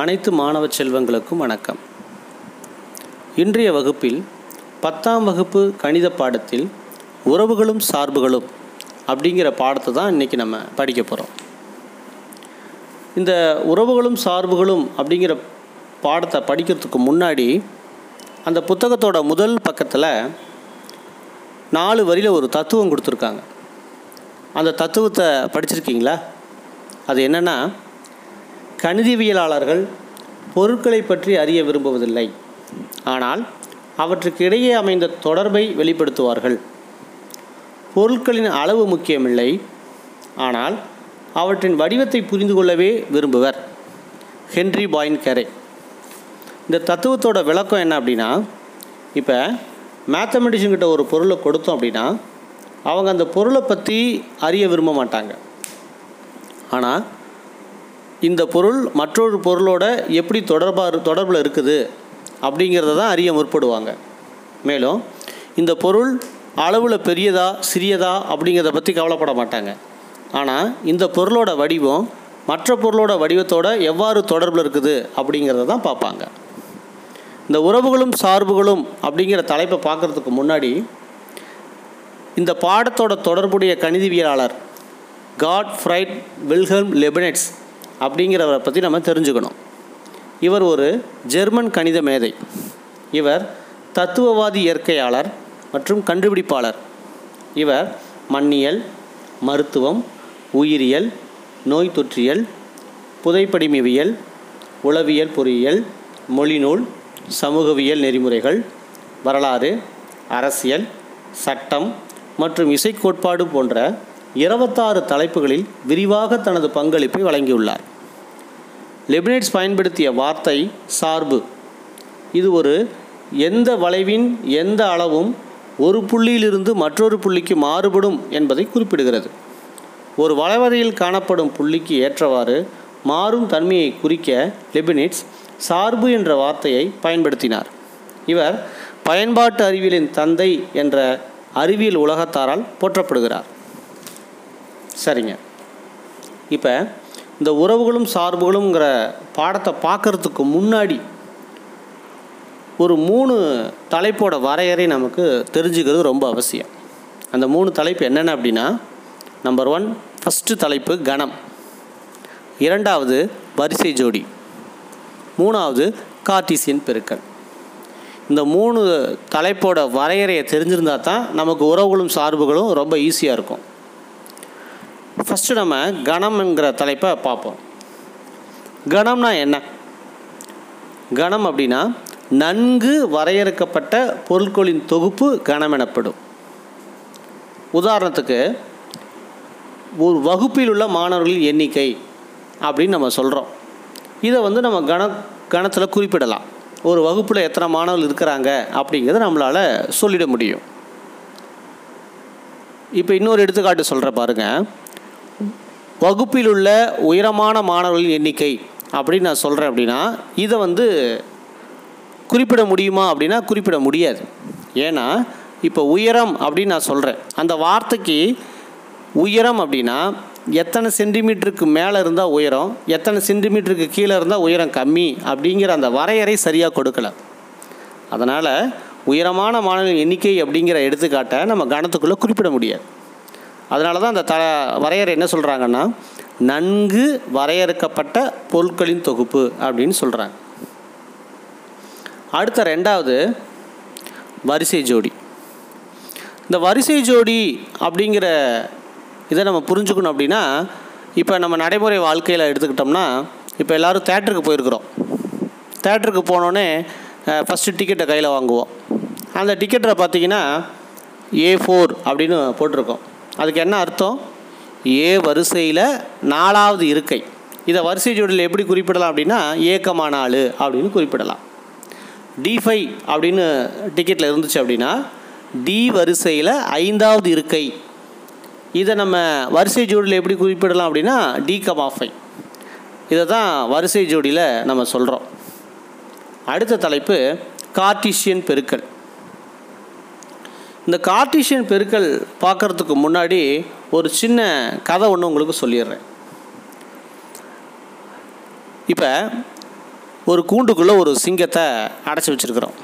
அனைத்து மாணவ செல்வங்களுக்கும் வணக்கம். இன்றைய வகுப்பில் பத்தாம் வகுப்பு கணித பாடத்தில் உறவுகளும் சார்புகளும் அப்படிங்கிற பாடத்தை தான் இன்றைக்கி நம்ம படிக்க போகிறோம் இந்த உறவுகளும் சார்புகளும் அப்படிங்கிற பாடத்தை படிக்கிறதுக்கு முன்னாடி அந்த புத்தகத்தோட முதல் பக்கத்தில் நாலு வரியில் ஒரு தத்துவம் கொடுத்துருக்காங்க. அந்த தத்துவத்தை படிச்சிருக்கீங்களா? அது என்னென்னா கணிதவியலாளர்கள் பொருட்களை பற்றி அறிய விரும்புவதில்லை. ஆனால் அவற்றுக்கு இடையே அமைந்த தொடர்பை வெளிப்படுத்துவார்கள். பொருட்களின் அளவு முக்கியமில்லை. ஆனால் அவற்றின் வடிவத்தை புரிந்து கொள்ளவே விரும்புவர். ஹென்றி பாயின் கரே இந்த தத்துவத்தோட விளக்கம் என்ன அப்படின்னா இப்போ மேத்தமெட்டிஷன் கிட்ட ஒரு பொருளை கொடுத்தோம் அப்படின்னா அவங்க அந்த பொருளை பற்றி அறிய விரும்ப மாட்டாங்க. ஆனால் இந்த பொருள் மற்றொரு பொருளோட எப்படி தொடர்பாக தொடர்பில் இருக்குது அப்படிங்கிறத தான் அறிய முற்படுவாங்க. மேலும் இந்த பொருள் அளவில் பெரியதா சிறியதா அப்படிங்கிறத பற்றி கவலைப்பட மாட்டாங்க. ஆனால் இந்த பொருளோட வடிவம் மற்ற பொருளோட வடிவத்தோட எவ்வாறு தொடர்பில் இருக்குது அப்படிங்கிறத தான் பார்ப்பாங்க. இந்த உறவுகளும் சார்புகளும் அப்படிங்கிற தலைப்பை பார்க்குறதுக்கு முன்னாடி இந்த பாடத்தோட தொடர்புடைய கணிதவியலாளர் காட் ஃப்ரைட் வில்ஹெல்ம் லெபனெட்ஸ் அப்படிங்கிறவரை பற்றி நம்ம தெரிஞ்சுக்கணும். இவர் ஒரு ஜெர்மன் கணித மேதை. இவர் தத்துவவாதி இயற்கையாளர் மற்றும் கண்டுபிடிப்பாளர். இவர் மண்ணியல் மருத்துவம் உயிரியல் நோய் தொற்றியல் புதைப்படிமவியல் உளவியல் பொறியியல் மொழிநூல் சமூகவியல் நெறிமுறைகள் வரலாறு அரசியல் சட்டம் மற்றும் இசைக்கோட்பாடு போன்ற இருபத்தாறு தலைப்புகளில் விரிவாக தனது பங்களிப்பை வழங்கியுள்ளார். லெபினேட்ஸ் பயன்படுத்திய வார்த்தை சார்பு. இது ஒரு எந்த வளைவின் எந்த அளவும் ஒரு புள்ளியிலிருந்து மற்றொரு புள்ளிக்கு மாறுபடும் என்பதை குறிப்பிடுகிறது. ஒரு வளைவரையில் காணப்படும் புள்ளிக்கு ஏற்றவாறு மாறும் தன்மையை குறிக்க லெபினிட்ஸ் சார்பு என்ற வார்த்தையை பயன்படுத்தினார். இவர் பயன்பாட்டு அறிவியலின் தந்தை என்ற அறிவியல் உலகத்தாரால் போற்றப்படுகிறார். சரிங்க. இப்போ இந்த உறவுகளும் சார்புகளுங்கிற பாடத்தை பார்க்குறதுக்கு முன்னாடி ஒரு மூணு தலைப்போட வரையறை நமக்கு தெரிஞ்சுக்கிறது ரொம்ப அவசியம். அந்த மூணு தலைப்பு என்னென்ன அப்படின்னா நம்பர் ஒன் ஃபஸ்ட்டு தலைப்பு கணம். இரண்டாவது வரிசை ஜோடி. மூணாவது கார்டீசியன் பெருக்கல். இந்த மூணு தலைப்போட வரையறையை தெரிஞ்சிருந்தால் தான் நமக்கு உறவுகளும் சார்புகளும் ரொம்ப ஈஸியாக இருக்கும். ஃபஸ்ட்டு நம்ம கணம்ங்கிற தலைப்பை பார்ப்போம். கணம்னா என்ன? கணம் அப்படின்னா நன்கு வரையறுக்கப்பட்ட பொருட்களின் தொகுப்பு கணம் எனப்படும். உதாரணத்துக்கு ஒரு வகுப்பில் உள்ள மாணவர்களின் எண்ணிக்கை அப்படின்னு நம்ம சொல்கிறோம் இதை வந்து நம்ம கண கணத்தில் குறிப்பிடலாம். ஒரு வகுப்பில் எத்தனை மாணவர்கள் இருக்கிறாங்க அப்படிங்கிறத நம்மளால் சொல்லிட முடியும். இப்போ இன்னொரு எடுத்துக்காட்டு சொல்கிற பாருங்கள் வகுப்பில் உள்ள உயரமான மாணவர்களின் எண்ணிக்கை அப்படின்னு நான் சொல்கிறேன் அப்படின்னா இதை வந்து குறிப்பிட முடியுமா அப்படின்னா குறிப்பிட முடியாது. ஏன்னா இப்போ உயரம் அப்படின்னு நான் சொல்கிறேன் அந்த வார்த்தைக்கு உயரம் அப்படின்னா எத்தனை சென்டிமீட்டருக்கு மேலே இருந்தால் உயரம் எத்தனை சென்டிமீட்டருக்கு கீழே இருந்தால் உயரம் கம்மி அப்படிங்கிற அந்த வரையறை சரியாக கொடுக்கல. அதனால் உயரமான மாணவர்கள் எண்ணிக்கை அப்படிங்கிற எடுத்துக்காட்டை நம்ம கணத்துக்குள்ளே குறிப்பிட முடியாது. அதனால தான் அந்த த வரையறை என்ன சொல்கிறாங்கன்னா நன்கு வரையறுக்கப்பட்ட பொருட்களின் தொகுப்பு அப்படின்னு சொல்கிறாங்க அடுத்த ரெண்டாவது வரிசை ஜோடி. இந்த வரிசை ஜோடி அப்படிங்கிற இதை நம்ம புரிஞ்சுக்கணும் அப்படின்னா இப்போ நம்ம நடைமுறை வாழ்க்கையில் எடுத்துக்கிட்டோம்னா இப்போ எல்லோரும் தேட்டருக்கு போயிருக்கிறோம். தேட்டருக்கு போனோடனே ஃபஸ்ட்டு டிக்கெட்டை கையில் வாங்குவோம். அந்த டிக்கெட்டில் பார்த்தீங்கன்னா ஏ ஃபோர் அப்படின்னு போட்டிருக்கோம். அதுக்கு என்ன அர்த்தம்? ஏ வரிசையில் நாலாவது இருக்கை. இதை வரிசை ஜோடியில் எப்படி குறிப்பிடலாம் அப்படின்னா ஏக்கமா நாலு அப்படின்னு குறிப்பிடலாம். டி ஃபைவ் அப்படின்னு டிக்கெட்டில் இருந்துச்சு அப்படின்னா டி வரிசையில் ஐந்தாவது இருக்கை. இதை நம்ம வரிசை ஜோடியில் எப்படி குறிப்பிடலாம் அப்படின்னா டி கமா ஃபைவ் இதை தான் வரிசை ஜோடியில் நம்ம சொல்கிறோம் அடுத்த தலைப்பு கார்டிஷியன் பெருக்கல். இந்த கார்டீசியன் பெருக்கல் பார்க்குறதுக்கு முன்னாடி ஒரு சின்ன கதை ஒன்று உங்களுக்கு சொல்லிடுறேன். இப்போ ஒரு கூண்டுக்குள்ளே ஒரு சிங்கத்தை அடைச்சி வச்சுருக்குறோம்.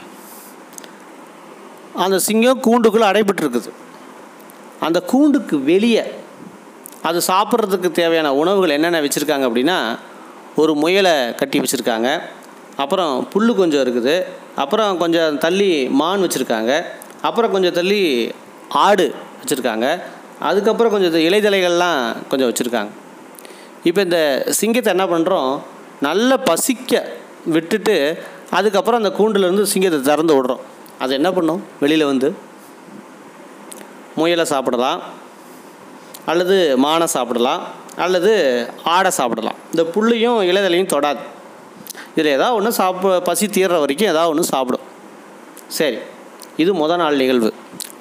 அந்த சிங்கம் கூண்டுக்குள்ளே அடைபட்டுருக்குது. அந்த கூண்டுக்கு வெளியே அது சாப்பிட்றதுக்கு தேவையான உணவுகள் என்னென்ன வச்சுருக்காங்க அப்படின்னா ஒரு முயலை கட்டி வச்சுருக்காங்க. அப்புறம் புல் கொஞ்சம் இருக்குது. அப்புறம் கொஞ்சம் தள்ளி மான் வச்சுருக்காங்க. அப்புறம் கொஞ்சம் தள்ளி ஆடு வச்சுருக்காங்க. அதுக்கப்புறம் கொஞ்சம் இலைதலைகள்லாம் கொஞ்சம் வச்சுருக்காங்க. இப்போ இந்த சிங்கத்தை என்ன பண்ணுறோம் நல்ல பசிக்க விட்டுட்டு அதுக்கப்புறம் அந்த கூண்டுலேருந்து சிங்கத்தை திறந்து விடுறோம். அது என்ன பண்ணும்? வெளியில் வந்து முயலை சாப்பிடலாம். அல்லது மானை சாப்பிடலாம். அல்லது ஆடை சாப்பிடலாம். இந்த புல்லையும் இலைதலையும் தொடாது. இதில் ஏதாவது ஒன்று சாப்ப பசி தீர்ற வரைக்கும் ஏதாவது ஒன்று சாப்பிடும். சரி. இது முத நாள் நிகழ்வு.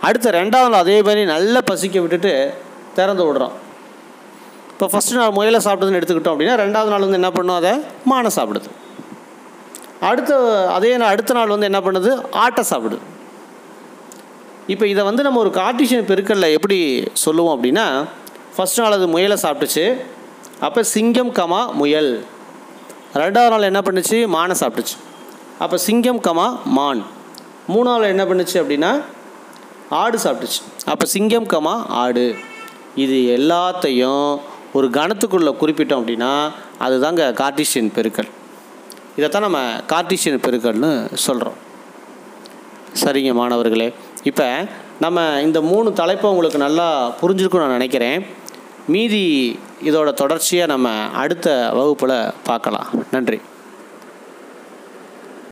அடுத்த ரெண்டாவது நாள் அதே மாதிரி நல்லா பசிக்க விட்டுட்டு திறந்து விடுறோம். இப்போ ஃபஸ்ட்டு நாள் முயலை சாப்பிட்டதுன்னு எடுத்துக்கிட்டோம் அப்படின்னா ரெண்டாவது நாள் வந்து என்ன பண்ணும்? அதை மானை சாப்பிடுது. அடுத்த அதே நாள் அடுத்த நாள் வந்து என்ன பண்ணுது? ஆட்டை சாப்பிடுது. இப்போ இதை வந்து நம்ம ஒரு கார்டிஷியன் பெருக்கல்ல எப்படி சொல்லுவோம் அப்படின்னா ஃபஸ்ட் நாள் அது முயலை சாப்பிட்டுச்சு அப்போ சிங்கம் கமா முயல். ரெண்டாவது நாள் என்ன பண்ணுச்சு? மானை சாப்பிட்டுச்சு. அப்போ சிங்கம் கமா மான். மூணாவில் என்ன பண்ணுச்சு அப்படின்னா ஆடு சாப்பிட்டுச்சு. அப்போ சிங்கம் கமா ஆடு. இது எல்லாத்தையும் ஒரு கணத்துக்குள்ளே குறிப்பிட்டோம் அப்படின்னா அதுதாங்க கார்டிஷியன் பெருக்கல். இதைத்தான் நம்ம கார்டிஷியன் பெருக்கல்னு சொல்கிறோம் சரிங்க மாணவர்களே. இப்போ நம்ம இந்த மூணு தலைப்பை உங்களுக்கு நல்லா புரிஞ்சிருக்குன்னு நான் நினைக்கிறேன். மீதி இதோட தொடர்ச்சியை நம்ம அடுத்த வகுப்பில் பார்க்கலாம். நன்றி.